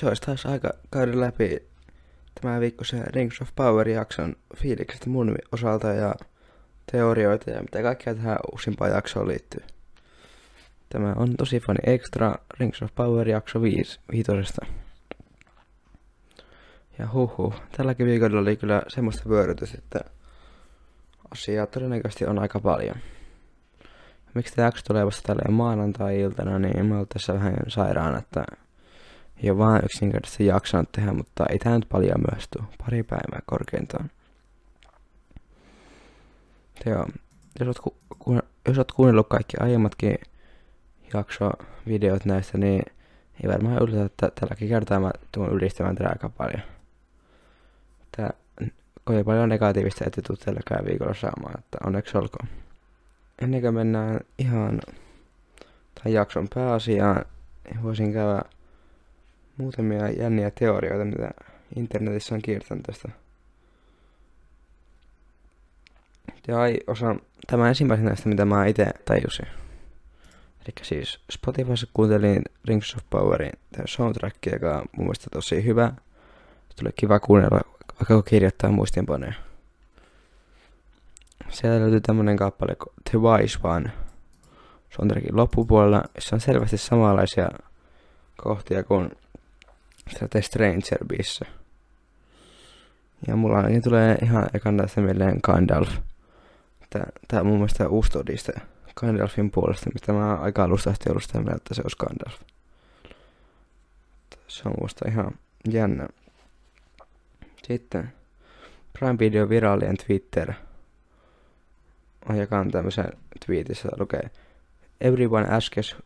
Se olisi taas aika käydä läpi tämä viikko se Rings of Power-jakson fiilikset mun osalta ja teorioita ja mitä kaikkea tähän uusimpaan jaksoon liittyy. Tämä on tosi fani extra Rings of Power-jakso 5 viitosesta. Ja huhu, tälläkin viikolla oli kyllä semmoista vyörytys, että asiaa todennäköisesti on aika paljon. Miksi tämä jakso tulee vasta tälleen maanantai-iltana, niin mä oon tässä vähän sairaan, että ole vaan yksinkertaisesti jaksanut tehdä, mutta ei tämä nyt paljon myösty. Pari päivää korkeintaan. Joo, jos oot, ku, ku, jos oot kuunnellut kaikki aiemmatkin jaksovideot näistä, niin ei varmaan yllätä, että tälläkin kertaa mä tuun ylistämään tätä aika paljon. Tää kovin paljon negatiivista ette tuu tälläkään viikolla saamaan, että onneksi olkoon. Ennen kuin mennään ihan tämän jakson pääasiaan, voisin käydä muutamia jänniä teorioita, mitä internetissä on kiertänyt tästä. Ja ai, osa, tämä ensimmäisen näistä, mitä mä itse tajusin. Eli siis Spotifyssa kuuntelin Rings of Powerin soundtrackia, joka on mun mielestä tosi hyvä. Se tuli kiva kuunnella, vaikka kirjoittaa muistiinpanoja. Sieltä löytyy tämmönen kappale kuin The Wise One soundtrackin loppupuolella, jossa on selvästi samanlaisia kohtia kuin The Stranger biissä. Ja mulla ainakin tulee ihan ekan tästä mieleen Gandalf. Tää, tää on mun mielestä uusi todiste Gandalfin puolesta, mistä mä aika alusta asti ollut sitä mieltä, että se olisi Gandalf. Se on musta ihan jännä. Sitten Prime Video virallinen Twitter on jakanut tämmöisen tweetissä, lukee Everyone asks,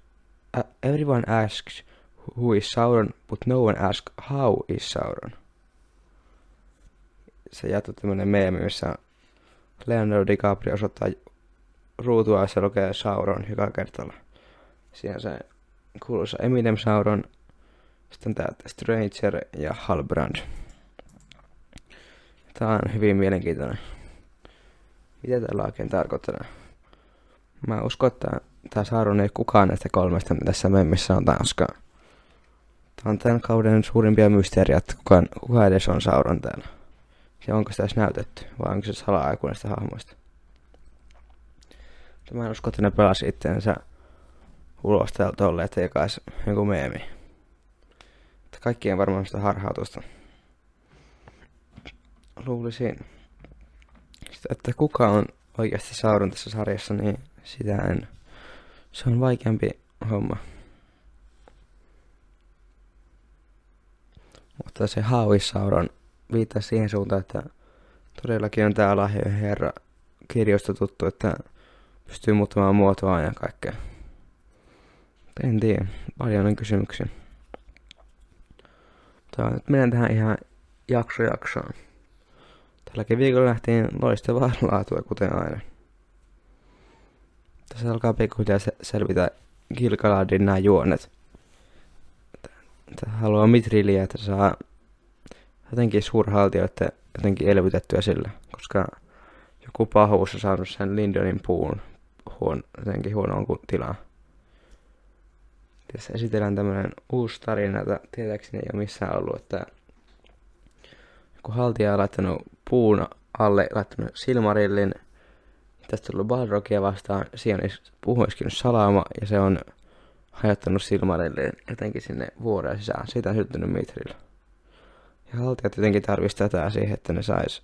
uh, everyone asks who is Sauron, but no one asks how is Sauron. Se jättu tämmönen meemi, missä Leonardo DiCaprio osoittaa ruutua ja se lukee Sauron joka kertalla. Siinä se kuuluisa Eminem Sauron, sitten tää Stranger ja Halbrand. Tää on hyvin mielenkiintoinen. Mitä tällä oikein tarkoittaa? Mä uskon, että tää Sauron ei kukaan näistä kolmesta, mitä tässä memmissä on Tää on tämän kauden suurimpia mysteeriä, että kuka, kuka edes on Sauron täällä. Ja onko sitä edes näytetty, vai onko se salaa näistä hahmoista. Mä en usko, että ne pelasi itteensä ulos täältä tolleen, että jakais joku meemi. Että kaikkien varmaan sitä harhautusta. Luulisin, että kuka on oikeasti Sauron tässä sarjassa, niin sitä en. Se on vaikeampi homma. Mutta se Hauissauron viittaa siihen suuntaan, että todellakin on tää lahjojen herra kirjoista tuttu, että pystyy muuttamaan muotoa ja kaikkea. En tiedä, paljon on kysymyksiä. Mutta nyt menen tähän ihan jakso jaksoon. Tälläkin viikolla lähtiin loistavaa laatua, kuten aina. Tässä alkaa pikkuhiljaa selvitä Gilgaladin nämä juonet haluaa mitriliä, että saa jotenkin suurhaltioita jotenkin elvytettyä sillä, koska joku pahuus on saanut sen Lindonin puun huon, jotenkin huonoon tilaa. Tässä esitellään tämmönen uusi tarina, että tietääkseni ei ole missään ollut, että kun haltija on laittanut puun alle, laittanut silmarillin, tästä tullut Balrogia vastaan, siihen on puhuiskin salama ja se on hajottanut silmarille jotenkin sinne vuoreen sisään. Siitä on syttynyt mitrillä. Ja haltijat jotenkin tarvitsisi tätä siihen, että ne sais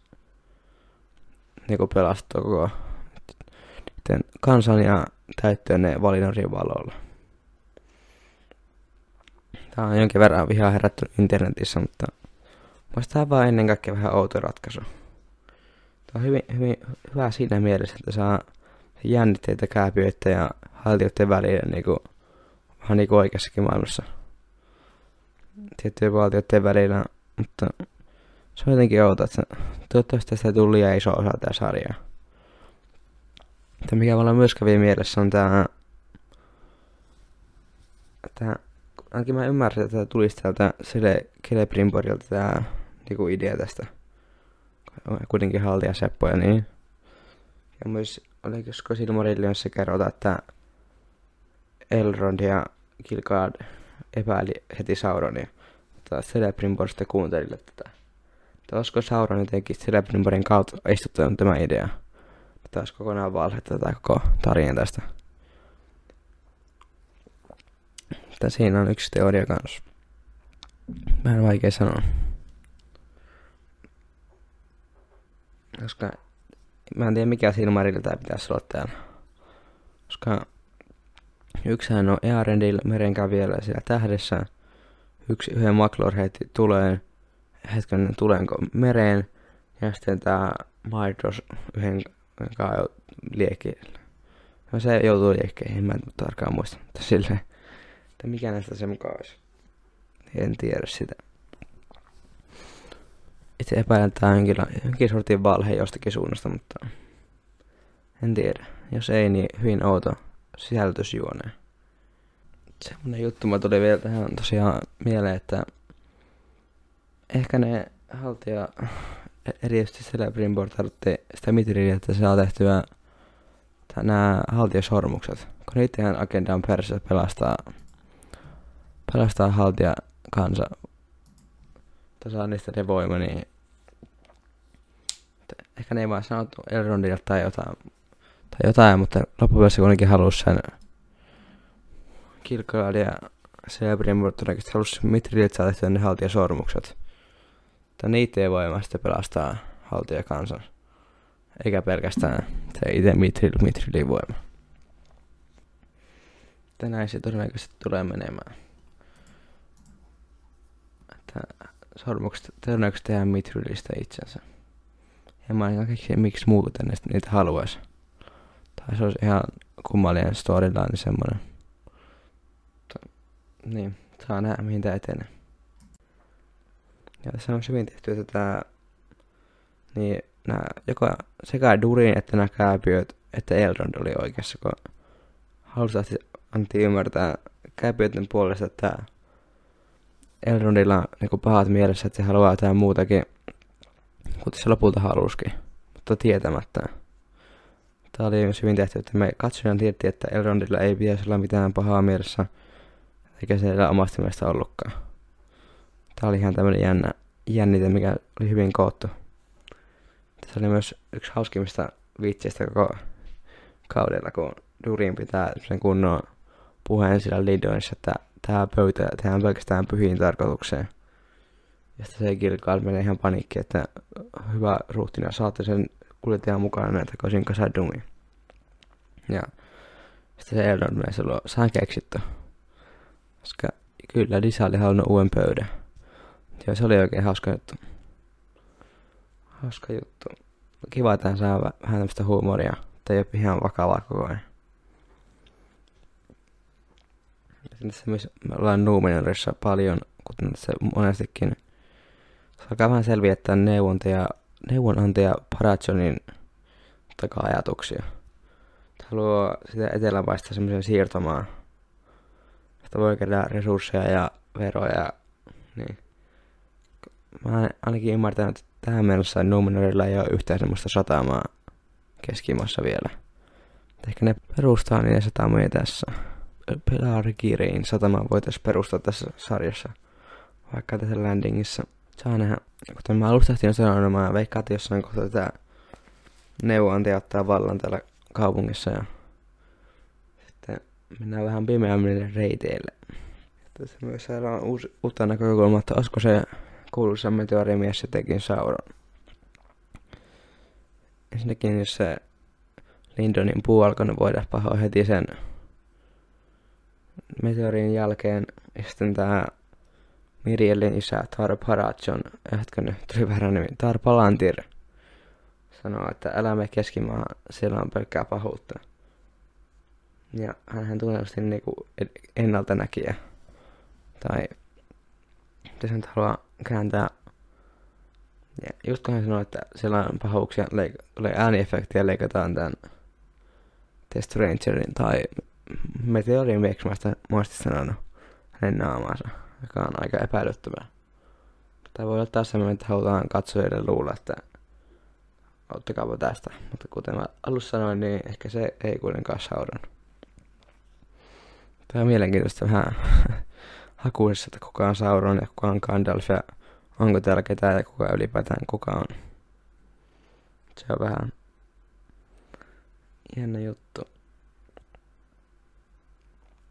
niinku pelastua koko kansan ja täyttyä ne valinnan valolla. Tää on jonkin verran vihaa herättynyt internetissä, mutta Mielestäni tämä vaan ennen kaikkea vähän outo ratkaisu. Tämä on hyvin, hyvin hyvä siinä mielessä, että saa jännitteitä kääpiöitä ja haltijoiden välillä niin kuin vähän niin oikeassakin maailmassa tiettyjen valtioiden välillä, mutta se on jotenkin outo, että toivottavasti tästä tuli liian iso osa tätä sarjaa. Mutta mikä mulla myös kävi mielessä on tää, että ainakin mä ymmärsin, että tulisi täältä Sele Celebrimborilta tää niinku idea tästä. Kuitenkin haltia seppoja, niin. Ja myös, oliko Silmarillionissa kerrota, että Elrond ja Gilgad epäili heti Sauronia. Mutta Celebrimbor sitten kuunteli tätä. Että olisiko Sauron jotenkin Celebrimborin kautta istuttanut tämä idea. Että olisi kokonaan valhetta tätä koko tarina tästä. Että siinä on yksi teoria kanssa. Vähän vaikea sanoa. Koska mä en tiedä mikä Silmarilta pitäisi olla täällä. Koska yksihän on Earendil merenkävijällä siellä tähdessä. Yksi yhden Maklor heitti tuleen. Hetken tulenko mereen. Ja sitten tää Maidros yhden kanssa liekkeelle. No se joutuu liekkeihin, mä en tarkkaan muista. Mutta silleen, että mikä näistä se mukaan olisi. En tiedä sitä. Itse epäilen, että tämä on jonkin, jonkin sortin valhe jostakin suunnasta, mutta en tiedä. Jos ei, niin hyvin outo sisältösjuone. Semmonen juttu mä tuli vielä tähän tosiaan mieleen, että ehkä ne haltija erityisesti Celebrin tarvitti sitä mitriä, että saa tehtyä nämä haltijasormukset. Kun niiden agenda on perässä pelastaa, pelastaa haltija kansa. Saa niistä ne voima, niin ehkä ne ei vaan sanottu Elrondille tai jotain, tai jotain mutta loppupeleissä kuitenkin halusi sen Kilkaad ja Celebrimur todennäköisesti halusi Mitrililtä saada tehtyä ne haltijasormukset. Tai niitä ei voima sitten pelastaa haltija kansan. Eikä pelkästään se itse Mitril, Mitrilin voima. Tänään se todennäköisesti tulee menemään. Että sormukset todennäköisesti tehdään Mitrilistä itsensä. En mä ainakaan keksi, miksi muuten ne niitä haluaisi. Tai se olisi ihan kummallinen storyline semmonen. Mutta, niin, saa nähdä mihin tää etenee. Ja tässä on hyvin tehty tätä, niin nää, joka sekä Durin että nämä kääpiöt, että Elrond oli oikeassa, kun halusi antti ymmärtää kääpiöiden puolesta, että Elrondilla on niin pahat mielessä, että se haluaa jotain muutakin kuten se lopulta halusikin, mutta tietämättä. Tämä oli myös hyvin tehty, että me katsojana tiedettiin, että Elrondilla ei pitäisi olla mitään pahaa mielessä, eikä siellä omasta mielestä ollutkaan. Tämä oli ihan tämmöinen jännä, jännite, mikä oli hyvin koottu. Tässä oli myös yksi hauskimmista viitseistä koko kaudella, kun Durin pitää sen kunnon puheen sillä Lidonissa, että tämä pöytä tehdään pelkästään pyhiin tarkoitukseen – ja sitten se Gilgal menee ihan paniikki, että hyvä ruhtina, saatte sen kuljettajan mukana näitä kosin kasadumi. Ja sitten se Eldon menee silloin, sä keksitty. Koska kyllä Lisa oli halunnut uuden pöydän. Ja se oli oikein hauska juttu. Hauska juttu. Kiva, että hän saa vähän tämmöistä huumoria. Tai ole ihan vakavaa koko ajan. Tässä myös me ollaan Numenorissa paljon, kuten tässä monestikin alkaa vähän selvittää neuvontaja, neuvonantaja Parachonin taka-ajatuksia. Haluaa sitä etelämaista semmoisen siirtomaan, että voi kerätä resursseja ja veroja. Niin. Mä oon ainakin ymmärtänyt, että tähän mennessä Numenorilla ei ole yhtään semmoista satamaa keskimassa vielä. Ehkä ne perustaa niitä satamia tässä. Pelargiriin satama voitaisiin perustaa tässä sarjassa, vaikka tässä landingissa. Saa nähdä. Kuten mä alusta on sanonut, mä veikkaan, että jossain kohtaa tätä neuvonantaja ottaa vallan täällä kaupungissa ja sitten mennään vähän pimeämmille reiteille. Tässä myös saadaan uusi, uutta näkökulmaa, että olisiko se kuuluisa meteorimies jotenkin Sauron. Ensinnäkin jos se Lindonin puu alkoi, niin voidaan pahoa heti sen meteorin jälkeen. Ja sitten tää Mirielin isä Tar Paratson, hetken tuli vähän nimi, Tar Palantir, sanoo, että elämme keskimaahan, siellä on pelkkää pahuutta. Ja hän tunnetusti niinku ennalta näkijä. Tai jos hän haluaa kääntää ja just kun hän sanoi, että siellä on pahuuksia, leik- tulee ääniefektiä, leikataan tämän Test Rangerin tai Meteorin mieksi mä muistin sanonut hänen naamaansa joka on aika epäilyttävää. Tai voi olla taas sellainen, että halutaan katsojille luulla, että ottakaapa tästä. Mutta kuten mä alussa sanoin, niin ehkä se ei kuitenkaan Sauron. Tämä on mielenkiintoista vähän hakuisessa, että kuka on Sauron ja kuka on Gandalf ja onko täällä ketään ja kuka ylipäätään kuka on. Se on vähän jännä juttu.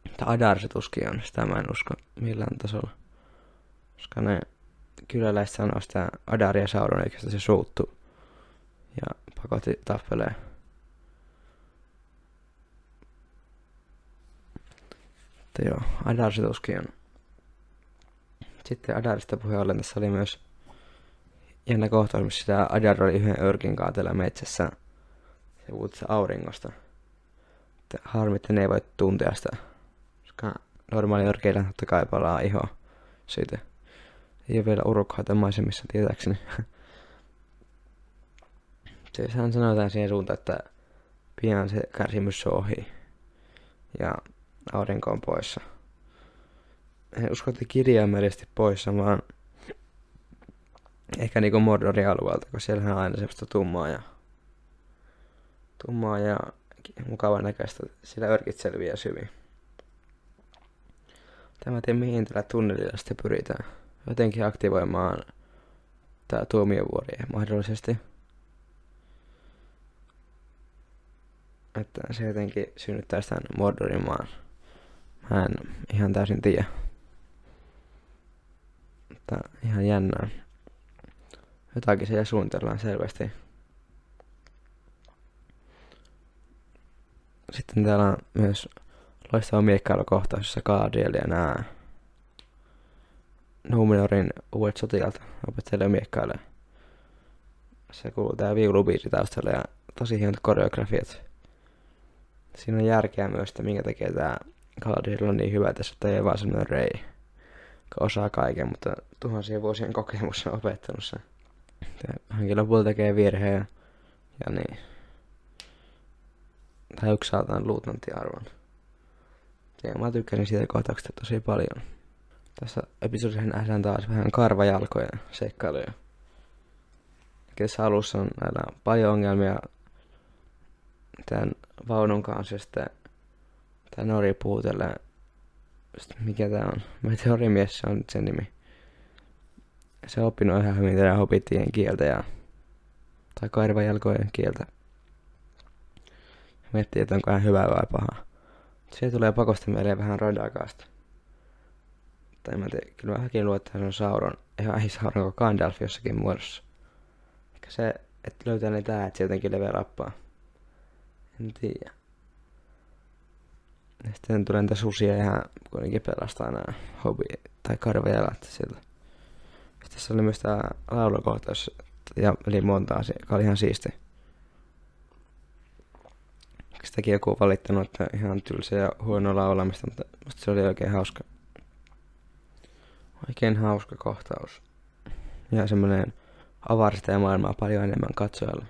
Mutta Adar se tuskin on, sitä mä en usko millään tasolla. Koska ne kyläläiset sanoo sitä Adaria Sauron, eikä se suuttu. Ja pakotti tappelee. Mutta joo, Adar se tuskin on. Sitten Adarista puheen ollen tässä oli myös jännä kohtaus, missä sitä Adar oli yhden örkin kaatella metsässä. Se puhutti auringosta. Harmi, että ne ei voi tuntea sitä. Koska normaali örkeillä totta kai palaa iho siitä. Ei ole vielä urukkaita maisemissa tietääkseni. Sehän sanotaan siihen suuntaan, että pian se kärsimys on ohi. Ja aurinko on poissa. En usko, että kirjaimellisesti poissa, vaan ehkä niinku Mordorin alueelta, kun siellähän on aina semmoista tummaa ja tummaa ja mukavan näköistä. Sillä örkit selviää syviin. Tämä tiedä mihin tällä tunnelilla sitten pyritään. Jotenkin aktivoimaan tämä tuomiovuori mahdollisesti. Että se jotenkin synnyttää sitä Mordorin maan. Mä en ihan täysin tiedä. Mutta ihan jännää. Jotakin siellä suunnitellaan selvästi. Sitten täällä on myös loistava miekkailukohtaus, jossa Galadriel ja nämä Numenorin uudet sotilaat opettelee miekkailemaan. Se kuuluu tää viulubiisi taustalla ja tosi hienot koreografiat. Siinä on järkeä myös, että minkä takia tää Galadriel on niin hyvä tässä, että ei vaan semmoinen rei, joka osaa kaiken, mutta tuhansien vuosien kokemus on opettanut sen. Hänkin lopulta tekee virheen ja niin. Tai yksi saatan luutnanttiarvon. Ja mä tykkäsin siitä kohtauksesta tosi paljon. Tässä episodissa nähdään taas vähän karvajalkoja seikkailuja. Tässä alussa on näillä paljon ongelmia tämän vaunun kanssa, sitten tämä Nori puhutelee, mikä tämä on, meteorimies se on sen nimi. Se on oppinut ihan hyvin tätä hobittien kieltä ja, tai karvajalkojen kieltä. Miettii, että onko hän hyvä vai paha. Se tulee pakosta meille vähän Radagasta. Tai mä tiedä, kyllä mä häkin luulen, että hän on Sauron, ihan ei Sauron kuin Gandalf jossakin muodossa. Ehkä se, että löytää ne tää, että se jotenkin level uppaa. En tiedä. Ja sitten tulee niitä susia ihan kuitenkin pelastaa nämä hobi- tai karvajalat sieltä. Sitten tässä oli myös tää laulukohtaus ja eli monta asiaa, joka oli ihan siisti. Sitäkin joku valittanut, että ihan tylsä ja huono laulamista, mutta musta se oli oikein hauska. Oikein hauska kohtaus. Ja semmonen avarista ja maailmaa paljon enemmän katsojalle.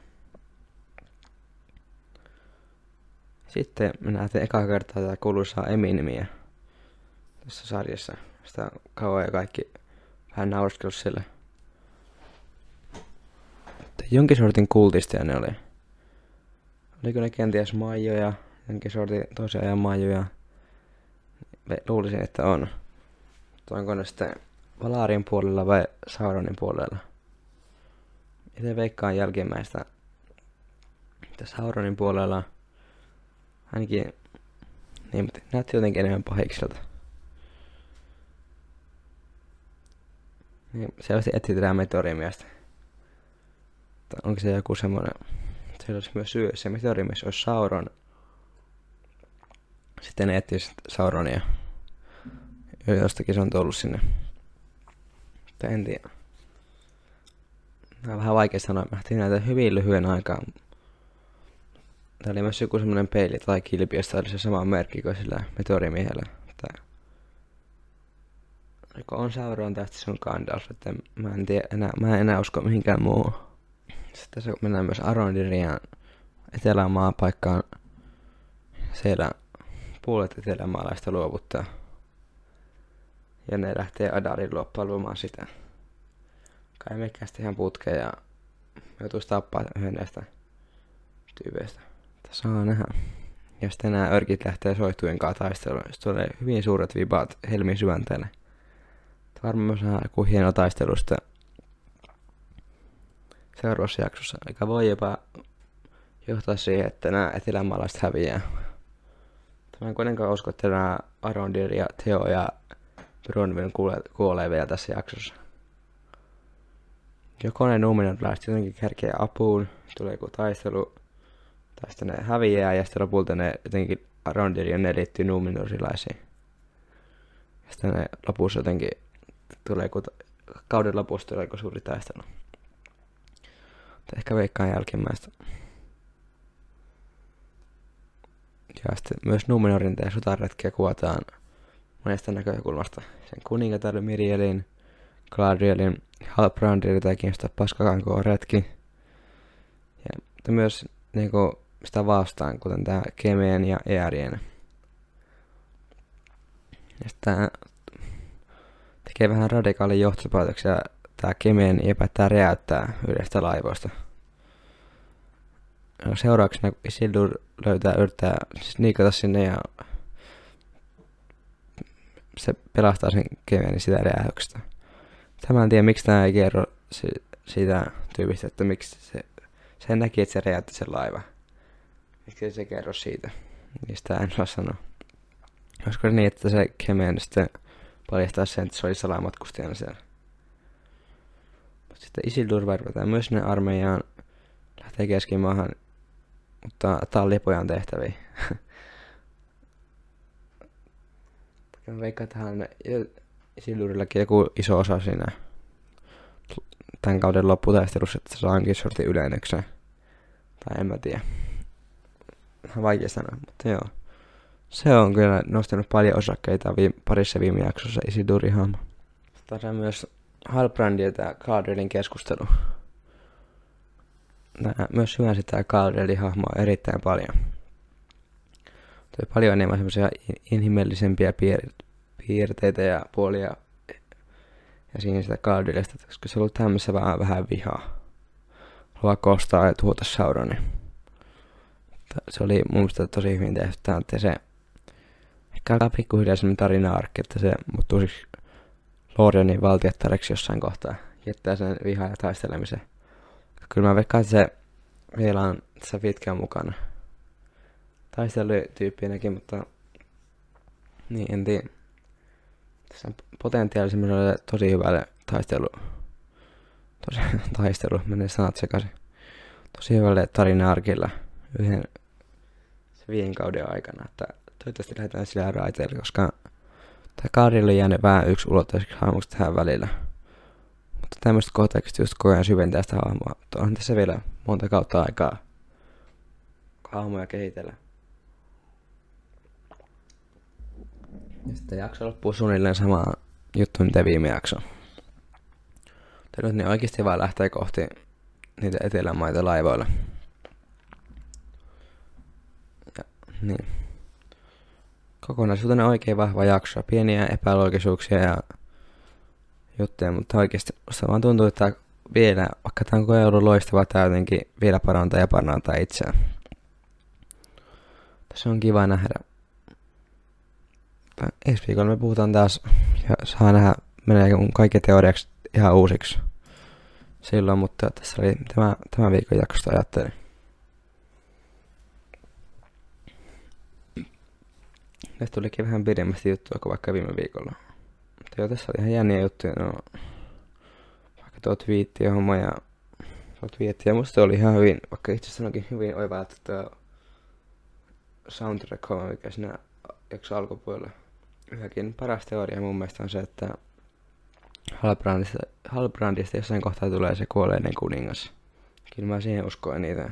Sitten me nähtiin eka kertaa tätä kuuluisaa Eminimiä tässä sarjassa. Sitä kauan ja kaikki vähän naurskellut sille. Jonkin sortin kultistia ne oli. Oliko ne kenties maijoja, jonkin sortin toisen ajan maijoja? Luulisin, että on. Onko ne sitten Valarin puolella vai Sauronin puolella? Itse veikkaan jälkimmäistä. Tässä Sauronin puolella ainakin niin, mutta näytti jotenkin enemmän pahikselta. Niin, selvästi etsitään meteorimiestä. Onko se joku semmoinen se olisi myös syy, se meteorimies olisi Sauron. Sitten ne etsisi Sauronia. Jostakin se on tullut sinne. Mutta en tiedä. Tämä on vähän vaikea sanoa. Mä näitä hyvin lyhyen aikaa. Tää oli myös joku semmonen peili tai kilpi, josta oli se sama merkki kuin sillä meteorimiehellä. Tää. on Sauron tästä sun Gandalf, että mä en, tiedä enää, mä en enää usko mihinkään muuhun. Sitten se mennään myös Arondirian etelän maapaikkaan. Siellä puolet etelämaalaista luovuttaa. Ja ne lähtee Adarin luo palvomaan sitä. Kai mekään ihan putkeen ja joutuisi tappaa yhden näistä tyypeistä. Saa nähdä. Sitten nämä örkit lähtee soihtujen kanssa taisteluun. Tulee hyvin suuret vibaat helmin syvänteelle. Varmaan myös joku hieno taistelusta seuraavassa jaksossa, aika voi jopa johtaa siihen, että nämä etelämaalaiset häviää. Mä en kuitenkaan usko, että nämä Arondir ja Theo ja Bronwyn kuolee vielä tässä jaksossa. Joko ne Numenorialaiset jotenkin kärkeä apuun, tulee joku taistelu, tai sitten ne häviää ja sitten lopulta ne jotenkin Arondir ja ne liittyy Numenorilaisiin. Ja sitten ne lopussa jotenkin tulee joku, kauden lopussa tulee joku suuri taistelu. Tai ehkä veikkaan jälkimmäistä. Ja sitten myös Numenorin ja sotaretkiä kuvataan monesta näkökulmasta. Sen kuningatar Mirielin, Gladrielin, Halbrandin tai kiinnostaa paskakankoa retki. Ja myös niin kuin, sitä vastaan, kuten tämä Kemeen ja Eärien. Ja sitten tekee vähän radikaalin johtopäätöksiä tämä Kemeen ja päättää räjäyttää yhdestä laivoista. Seuraavaksi Isildur löytää, yrittää sniikata sinne ja se pelastaa sen Kemeenin sitä räjähdyksestä. Tämä en tiedä, miksi tämä ei kerro si- siitä tyypistä, että miksi se, se näki, että se räjäytti sen laiva. Miksi se kerro siitä? Niistä en saa sanoa. Olisiko niin, että se Kemeen sitten paljastaa sen, että se oli salamatkustajana siellä. Sitten Isildur värvätään myös ne armeijaan, lähtee keskimaahan, mutta tallipojan tehtäviä. Veikkaan tähän Isildurillakin joku iso osa siinä tämän kauden lopputaistelussa, että se saa jonkin sortin ylennyksen. Tai en mä tiedä. Vaikea sanoa, mutta joo. Se on kyllä nostanut paljon osakkeita viime, parissa viime jaksossa Isildurin hahmo. Tässä myös Halbrandin ja Kaadrelin keskustelu. Tää, myös syvensi tämä Kaadrelin hahmo erittäin paljon. Toi paljon enemmän semmoisia inhimillisempiä piir- piirteitä ja puolia ja siinä sitä Kaadrilista, koska se on ollut tämmöisessä vähän, vähän vihaa. Haluaa kostaa ja tuhota Sauroni. Se oli mun mielestä tosi hyvin tehty, että se ehkä pikkuhiljaa semmoinen tarina-arkki, että se muuttuu siis Lorionin valtiottareksi jossain kohtaa. Jättää sen vihaa ja taistelemisen. Kyllä mä veikkaan, että se vielä on tässä pitkään mukana. Taistelutyyppinäkin, mutta niin en tiedä. Tässä on potentiaali semmoiselle tosi hyvälle taistelu. Tosi, taistelu, menee sanat sekaisin. Tosi hyvälle tarina-arkilla yhden viiden kauden aikana, että toivottavasti lähdetään sillä raiteella, koska Tämä Kaarille jäänyt vähän yksi ulottaiseksi hahmoksi tähän välillä. Mutta tämmöistä kohtaukset just koko ajan syventää sitä hahmoa. On tässä vielä monta kautta aikaa hahmoja kehitellä. Ja sitten jakso loppuu suunnilleen sama juttu, mitä viime jakso. Tai nyt ne oikeasti vaan lähtee kohti niitä etelämaita laivoilla. Ja, niin kokonaisuutena oikein vahva jakso. Pieniä epäloogisuuksia ja juttuja, mutta oikeasti se vaan tuntuu, että vielä, vaikka tämä on ollut loistava, tämä jotenkin vielä parantaa ja parantaa itseään. Se on kiva nähdä. Ensi viikolla me puhutaan taas ja saa nähdä, menee kaikki teoriaksi ihan uusiksi silloin, mutta tässä oli tämä, tämä viikon jaksosta ajattelin. Näistä tulikin vähän pidemmästi juttua kuin vaikka viime viikolla. Mutta joo, tässä oli ihan jänniä juttuja. No, vaikka tuo twiitti ja homma ja tuo twiitti. Ja musta oli ihan hyvin, vaikka itse sanoinkin hyvin oiva, että tuo soundtrack homma, mikä siinä jakso alkupuolella. Yhäkin paras teoria mun mielestä on se, että Halbrandista, Halbrandista jossain kohtaa tulee se kuolleinen kuningas. Kyllä mä siihen uskoin niitä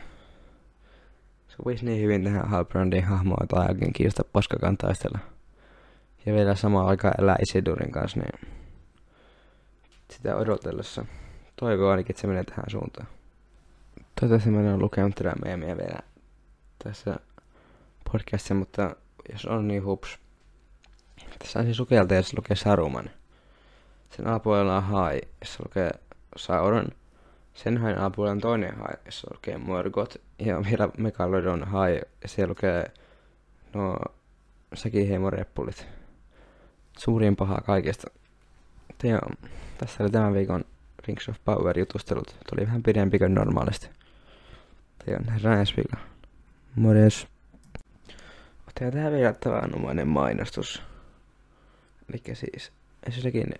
sopisi niin hyvin tähän Halbrandin hahmoa tai oikein kiista paskakaan taistella. Ja vielä samaan aikaan elää Isidurin kanssa, niin sitä odotellessa. Toivoo ainakin, että se menee tähän suuntaan. Toivottavasti mä en ole lukenut tätä meemiä vielä tässä podcastissa, mutta jos on niin hups. Tässä on siis lukelta, jos lukee Saruman. Sen alapuolella on Hai, jossa lukee Sauron. Sen hain alapuolella on toinen Hai, jossa lukee Morgoth ja vielä Megalodon High, ja siellä lukee no Säkiheimon reppulit. Suurin paha kaikesta. Joo, tässä oli tämän viikon Rings of Power-jutustelut. Tuli vähän pidempi kuin normaalisti. Joo, nähdään ensi viikolla. Morjes. Otetaan tähän vielä tavanomainen mainostus. Eli siis ensinnäkin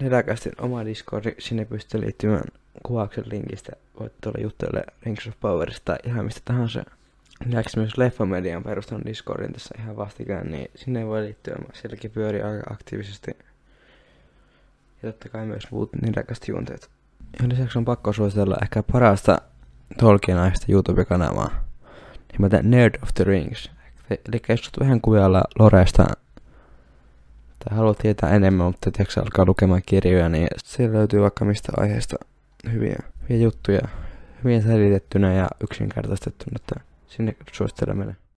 Nedakästin oma Discord, sinne pystyy liittymään kuvauksen linkistä. Voit tuolla juttele Rings of Powerista tai ihan mistä tahansa. Lisäksi myös Leffamedian perustanut Discordin tässä ihan vastikään, niin sinne voi liittyä. Sielläkin pyörii aika aktiivisesti. Ja totta kai myös muut Nedakästi juonteet. Ja lisäksi on pakko suositella ehkä parasta Tolkien-aiheista YouTube-kanavaa. Nimeltä Nerd of the Rings. Eli jos vähän kuvailla Loresta tai haluat tietää enemmän, mutta tiedätkö alkaa lukemaan kirjoja, niin siellä löytyy vaikka mistä aiheesta hyviä, hyviä juttuja, hyvin selitettynä ja yksinkertaistettuna, että sinne suosittelen meille.